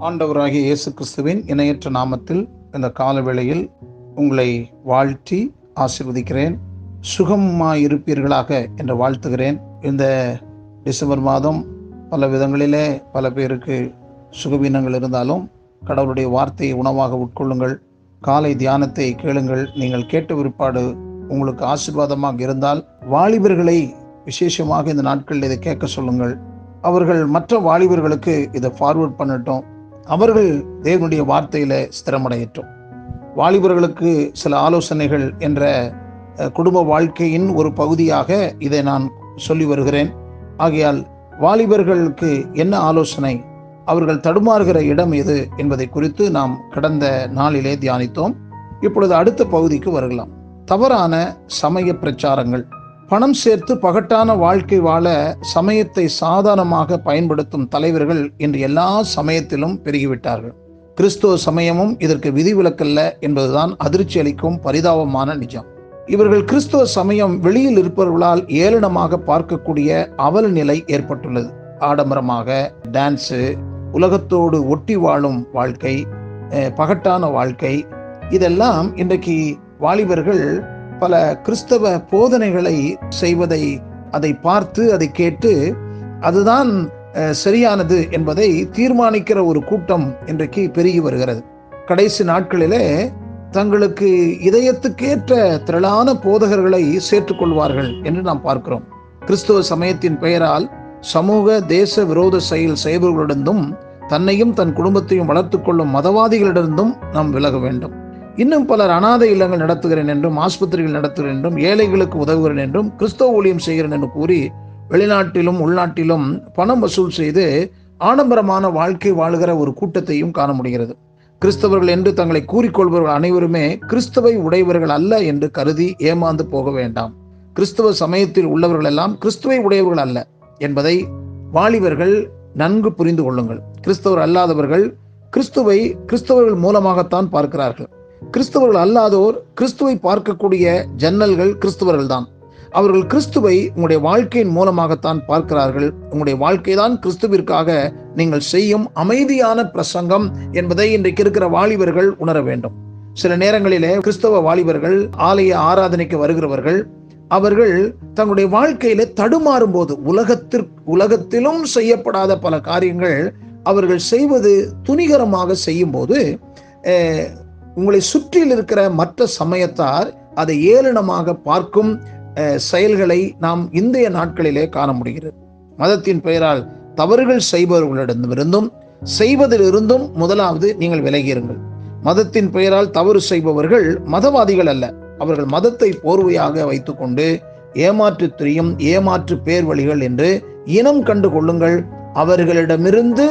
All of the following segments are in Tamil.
ஆண்டவராகிய இயேசு கிறிஸ்துவின் இணையற்ற நாமத்தில் இந்த கால வேளையில் உங்களை வாழ்த்தி ஆசிர்வதிக்கிறேன். சுகமாக இருப்பீர்களாக என்று வாழ்த்துகிறேன். இந்த டிசம்பர் மாதம் பல விதங்களிலே பல பேருக்கு சுகவீனங்கள் இருந்தாலும் கடவுளுடைய வார்த்தையை உணவாக உட்கொள்ளுங்கள். காலை தியானத்தை கேளுங்கள். நீங்கள் கேட்ட விற்பாடு உங்களுக்கு ஆசிர்வாதமாக இருந்தால் வாலிபர்களை விசேஷமாக இந்த நாட்களில் இதை கேட்க சொல்லுங்கள். அவர்கள் மற்ற வாலிபர்களுக்கு இதை ஃபார்வர்ட் பண்ணட்டும். அவர்கள் தேவனுடைய வார்த்தையில ஸ்திரமடையட்டும். வாலிபர்களுக்கு சில ஆலோசனைகள் என்ற குடும்ப வாழ்க்கையின் ஒரு பகுதியாக இதை நான் சொல்லி வருகிறேன். ஆகையால் வாலிபர்களுக்கு என்ன ஆலோசனை? அவர்கள் தடுமாறுகிற இடம் எது என்பதை குறித்து நாம் கடந்த நாளிலே தியானித்தோம். இப்பொழுது அடுத்த பகுதிக்கு வரலாம் தவறான சமய பிரச்சாரங்கள். பணம் சேர்த்து பகட்டான வாழ்க்கை வாழ சமயத்தை சாதாரணமாக பயன்படுத்தும் தலைவர்கள் இன்று எல்லா சமயத்திலும் பெருகிவிட்டார்கள். கிறிஸ்துவ சமயமும் இதற்கு விதிவிலக்கல்ல என்பதுதான் அதிர்ச்சி அளிக்கும் பரிதாபமான நிஜம். இவர்கள் கிறிஸ்துவ சமயம் வெளியில் இருப்பவர்களால் ஏளனமாக பார்க்கக்கூடிய அவல நிலை ஏற்பட்டுள்ளது. ஆடம்பரமாக டான்ஸு உலகத்தோடு ஒட்டி வாழும் வாழ்க்கை பகட்டான வாழ்க்கை இதெல்லாம் இன்றைக்கு வாலிபர்கள் பல கிறிஸ்தவ போதனைகளை செய்வதை அதை பார்த்து அதை கேட்டு அதுதான் சரியானது என்பதை தீர்மானிக்கிற ஒரு கூட்டம் இன்றைக்கு பெருகி வருகிறது. கடைசி நாட்களிலே தங்களுக்கு இதயத்துக்கேற்ற திரளான போதகர்களை சேர்த்துக்கொள்வார்கள் என்று நாம் பார்க்கிறோம். கிறிஸ்துவ சமயத்தின் பெயரால் சமூக தேச விரோத செயல் செய்பவர்களிடந்தும் தன்னையும் தன் குடும்பத்தையும் வளர்த்துக்கொள்ளும் மதவாதிகளிடந்தும் நாம் விலக வேண்டும். இன்னும் பலர் அனாதை இல்லங்கள் நடத்துகிறேன் என்றும் ஆஸ்பத்திரிகள் நடத்துகிறேன் என்றும் ஏழைகளுக்கு உதவுகிறேன் என்றும் கிறிஸ்தவ ஊழியம் செய்கிறேன் என்று கூறி வெளிநாட்டிலும் உள்நாட்டிலும் பணம் வசூல் செய்து ஆடம்பரமான வாழ்க்கை வாழுகிற ஒரு கூட்டத்தையும் காண முடிகிறது. கிறிஸ்தவர்கள் என்று தங்களை கூறிக்கொள்பவர்கள் அனைவருமே கிறிஸ்தவை உடையவர்கள் அல்ல என்று கருதி ஏமாந்து போக வேண்டாம். கிறிஸ்தவ சமயத்தில் உள்ளவர்கள் எல்லாம் கிறிஸ்துவை உடையவர்கள் அல்ல என்பதை வாலிபர்கள் நன்கு புரிந்து கொள்ளுங்கள். கிறிஸ்தவர் அல்லாதவர்கள் கிறிஸ்துவை கிறிஸ்தவர்கள் மூலமாகத்தான் பார்க்கிறார்கள். கிறிஸ்தவர்கள் அல்லாதோர் கிறிஸ்துவை பார்க்கக்கூடிய ஜன்னல்கள் கிறிஸ்தவர்கள் தான் அவர்கள் கிறிஸ்துவை உங்களுடைய வாழ்க்கையின் மூலமாகத்தான் பார்க்கிறார்கள். உங்களுடைய வாழ்க்கை தான் கிறிஸ்துவிற்காக நீங்கள் செய்யும் அமைதியான பிரசங்கம் என்பதை இன்றைக்கு இருக்கிற வாலிபர்கள் உணர வேண்டும். சில நேரங்களிலே கிறிஸ்தவ வாலிபர்கள் ஆலய ஆராதனைக்கு வருகிறவர்கள் அவர்கள் தங்களுடைய வாழ்க்கையில தடுமாறும் போது உலகத்திற்கு உலகத்திலும் செய்யப்படாத பல காரியங்கள் அவர்கள் செய்வது துணிகரமாக செய்யும் போது உங்களை சுற்றில் இருக்கிற மற்ற சமயத்தார் அதை ஏளனமாக பார்க்கும் செயல்களை நாம் இந்திய நாட்களிலே காண முடிகிறது. மதத்தின் பெயரால் தவறுகள் செய்பவர்களிடமிருந்தும் செய்வதிலிருந்தும் முதலாவது நீங்கள் விலகியிருங்கள். மதத்தின் பெயரால் தவறு செய்பவர்கள் மதவாதிகள் அல்ல. அவர்கள் மதத்தை போர்வையாக வைத்துக்கொண்டு ஏமாற்று திரியும் ஏமாற்று பேர் வழிகள் என்று இனம் கண்டு கொள்ளுங்கள். அவர்களிடமிருந்து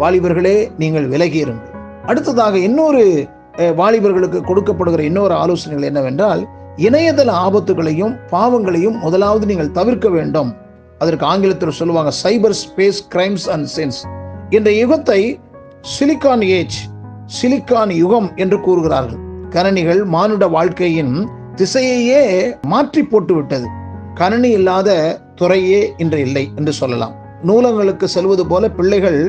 வாலிபர்களே நீங்கள் விலகியிருங்கள். அடுத்ததாக இன்னொரு வாலிபர்களுக்கு கொடுக்கப்படுகிற இன்னொரு ஆலோசனைகள் என்னவென்றால் இணையதள ஆபத்துகளையும் பாவங்களையும் முதலாவது நீங்கள் தவிர்க்க வேண்டும். அதற்கு ஆங்கிலத்தில் சொல்லுவாங்க cyber space crimes and sense இந்த யுகத்தை சிலிக்கான் ஏஜ் சிலிக்கான் யுகம் என்று கூறுகிறார்கள். கணனிகள் மானுட வாழ்க்கையின் திசையையே மாற்றி போட்டு விட்டது கணனி இல்லாத துறையே இன்று இல்லை என்று சொல்லலாம். நூலகங்களுக்கு செல்வது போல பிள்ளைகள்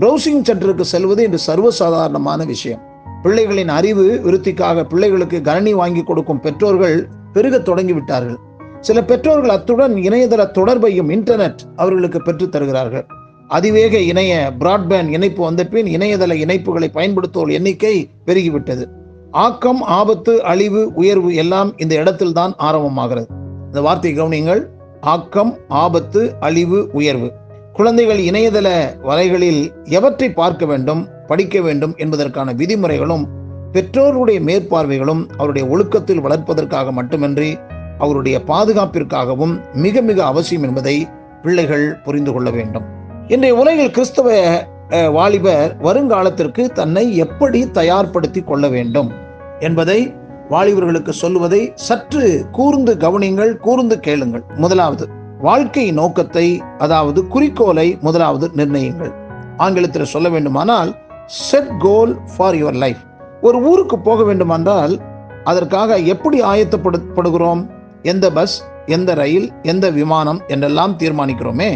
ப்ரௌசிங் சென்டருக்கு செல்வது இன்று சர்வசாதாரணமான விஷயம். பிள்ளைகளின் அறிவு விருத்திக்காக பிள்ளைகளுக்கு கணனி வாங்கி கொடுக்கும் பெற்றோர்கள் பெருக தொடங்கிவிட்டார்கள். சில பெற்றோர்கள் அத்துடன் இணையதள தொடர்பையும் இன்டர்நெட் அவர்களுக்கு பெற்றுத் தருகிறார்கள். அதிவேக இணைய பிராட்பேண்ட் இணைப்பு வந்த பின் இணையதள இணைப்புகளை பயன்படுத்துவோர் எண்ணிக்கை பெருகிவிட்டது. ஆக்கம் ஆபத்து அழிவு உயர்வு எல்லாம் இந்த இடத்தில் தான் ஆரம்பமாகிறது. இந்த வார்த்தை கவனியுங்கள். ஆக்கம் ஆபத்து அழிவு உயர்வு. குழந்தைகள் இணையதள வலைகளில் எவற்றை பார்க்க வேண்டும் படிக்க வேண்டும் என்பதற்கான விதிமுறைகளும் பெற்றோருடைய மேற்பார்வைகளும் அவருடைய ஒழுக்கத்தில் வளர்ப்பதற்காக மட்டுமின்றி அவருடைய பாதுகாப்பிற்காகவும் மிக மிக அவசியம் என்பதை பிள்ளைகள் புரிந்து கொள்ள வேண்டும். இன்றைய உலகில் கிறிஸ்தவ அஹ், வாலிபர் வருங்காலத்திற்கு தன்னை எப்படி தயார்படுத்தி கொள்ள வேண்டும் என்பதை வாலிபர்களுக்கு சொல்லுவதை சற்று கூர்ந்து கவனிங்கள் கூர்ந்து கேளுங்கள். முதலாவது வாழ்க்கை நோக்கத்தை அதாவது குறிக்கோளை முதலாவது நிர்ணயிங்கள் ஆங்கிலத்தில் சொல்ல வேண்டுமானால் set goal for your life ஒரு ஊருக்கு போக வேண்டுமென்றால் அதற்காக எப்படி ஆயத்தப்படுப்படுகிறோம் எந்த பஸ் எந்த ரயில் எந்த விமானம் என்றெல்லாம் தீர்மானிக்கிறோமே?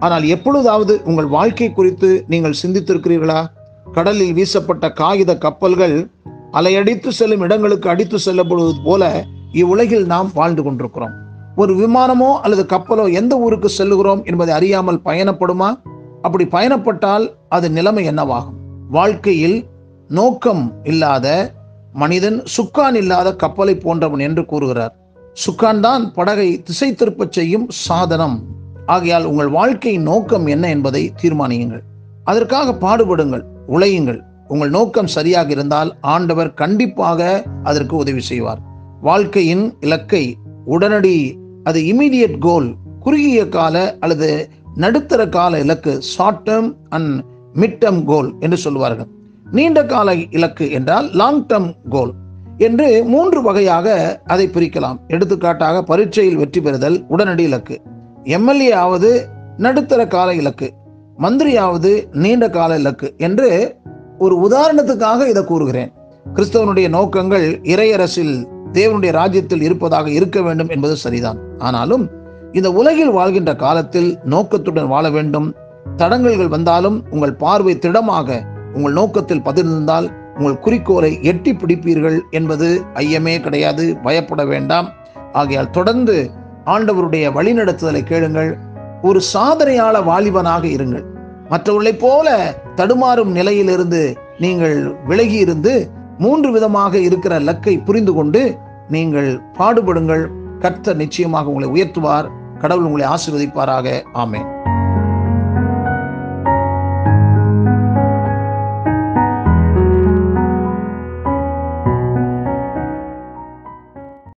ஆனால் எப்பொழுதாவது உங்கள் வாழ்க்கை குறித்து நீங்கள் சிந்தித்திருக்கிறீர்களா? கடலில் வீசப்பட்ட காகித கப்பல்கள் அலையடித்து செல்லும் இடங்களுக்கு அடித்து செல்லப்படுவது போல இவ்வுலகில் நாம் வாழ்ந்து கொண்டிருக்கிறோம். ஒரு விமானமோ அல்லது கப்பலோ எந்த ஊருக்கு செல்லுகிறோம் என்பதை அறியாமல் பயணப்படுமா? அப்படி பயணப்பட்டால் அது நிலைமை என்னவாகும்? வாழ்க்கையில் நோக்கம் இல்லாத மனிதன் சுக்கான் இல்லாத கப்பலை போன்றவன் என்று கூறுகிறார். சுக்கான் தான் படகை திசை திருப்பச் செய்யும் சாதனம். ஆகையால் உங்கள் வாழ்க்கையின் நோக்கம் என்ன என்பதை தீர்மானியுங்கள். அதற்காக பாடுபடுங்கள் உழையுங்கள். உங்கள் நோக்கம் சரியாக இருந்தால் ஆண்டவர் கண்டிப்பாக அதற்கு உதவி செய்வார். வாழ்க்கையின் இலக்கை உடனடி அது இமீடியட் கோல் குறுகிய கால அல்லது நடுத்தர கால இலக்கு short term and mid term goal என்று சொல்வார்கள் நீண்ட கால இலக்கு என்றால் லாங் டேர்ம் கோல் என்று மூன்று வகையாக அதை பிரிக்கலாம். எடுத்துக்காட்டாக பரீட்சையில் வெற்றி பெறுதல் உடனடி இலக்கு. எம்எல்ஏ ஆவது நடுத்தர கால இலக்கு மந்திரியாவது நீண்ட கால இலக்கு என்று ஒரு உதாரணத்துக்காக இதை கூறுகிறேன். கிறிஸ்தவனுடைய நோக்கங்கள் இறையரசில் தேவனுடைய ராஜ்யத்தில் இருப்பதாக இருக்க வேண்டும் என்பது சரிதான். ஆனாலும் இந்த உலகில் வாழ்கின்ற காலத்தில் நோக்கத்துடன் வாழ வேண்டும். தடங்கல்கள் வந்தாலும் உங்கள் பார்வை திடமாக உங்கள் நோக்கத்தில் பதிர்ந்திருந்தால் உங்கள் குறிக்கோளை எட்டி பிடிப்பீர்கள் என்பது ஐயமே கிடையாது பயப்பட வேண்டாம். ஆகையால் தொடர்ந்து ஆண்டவருடைய வழிநடத்துதலை கேளுங்கள். ஒரு சாதனையாள வாலிபனாக இருங்கள். மற்றவர்களைப் போல தடுமாறும் நிலையிலிருந்து நீங்கள் விலகி இருந்து மூன்று விதமாக இருக்கிற லக்கை புரிந்து கொண்டு நீங்கள் பாடுபடுங்கள். கர்த்தர் நிச்சயமாக உங்களை உயர்த்துவார். கடவுள் உங்களை ஆசிர்வதிப்பாராக. ஆமேன்.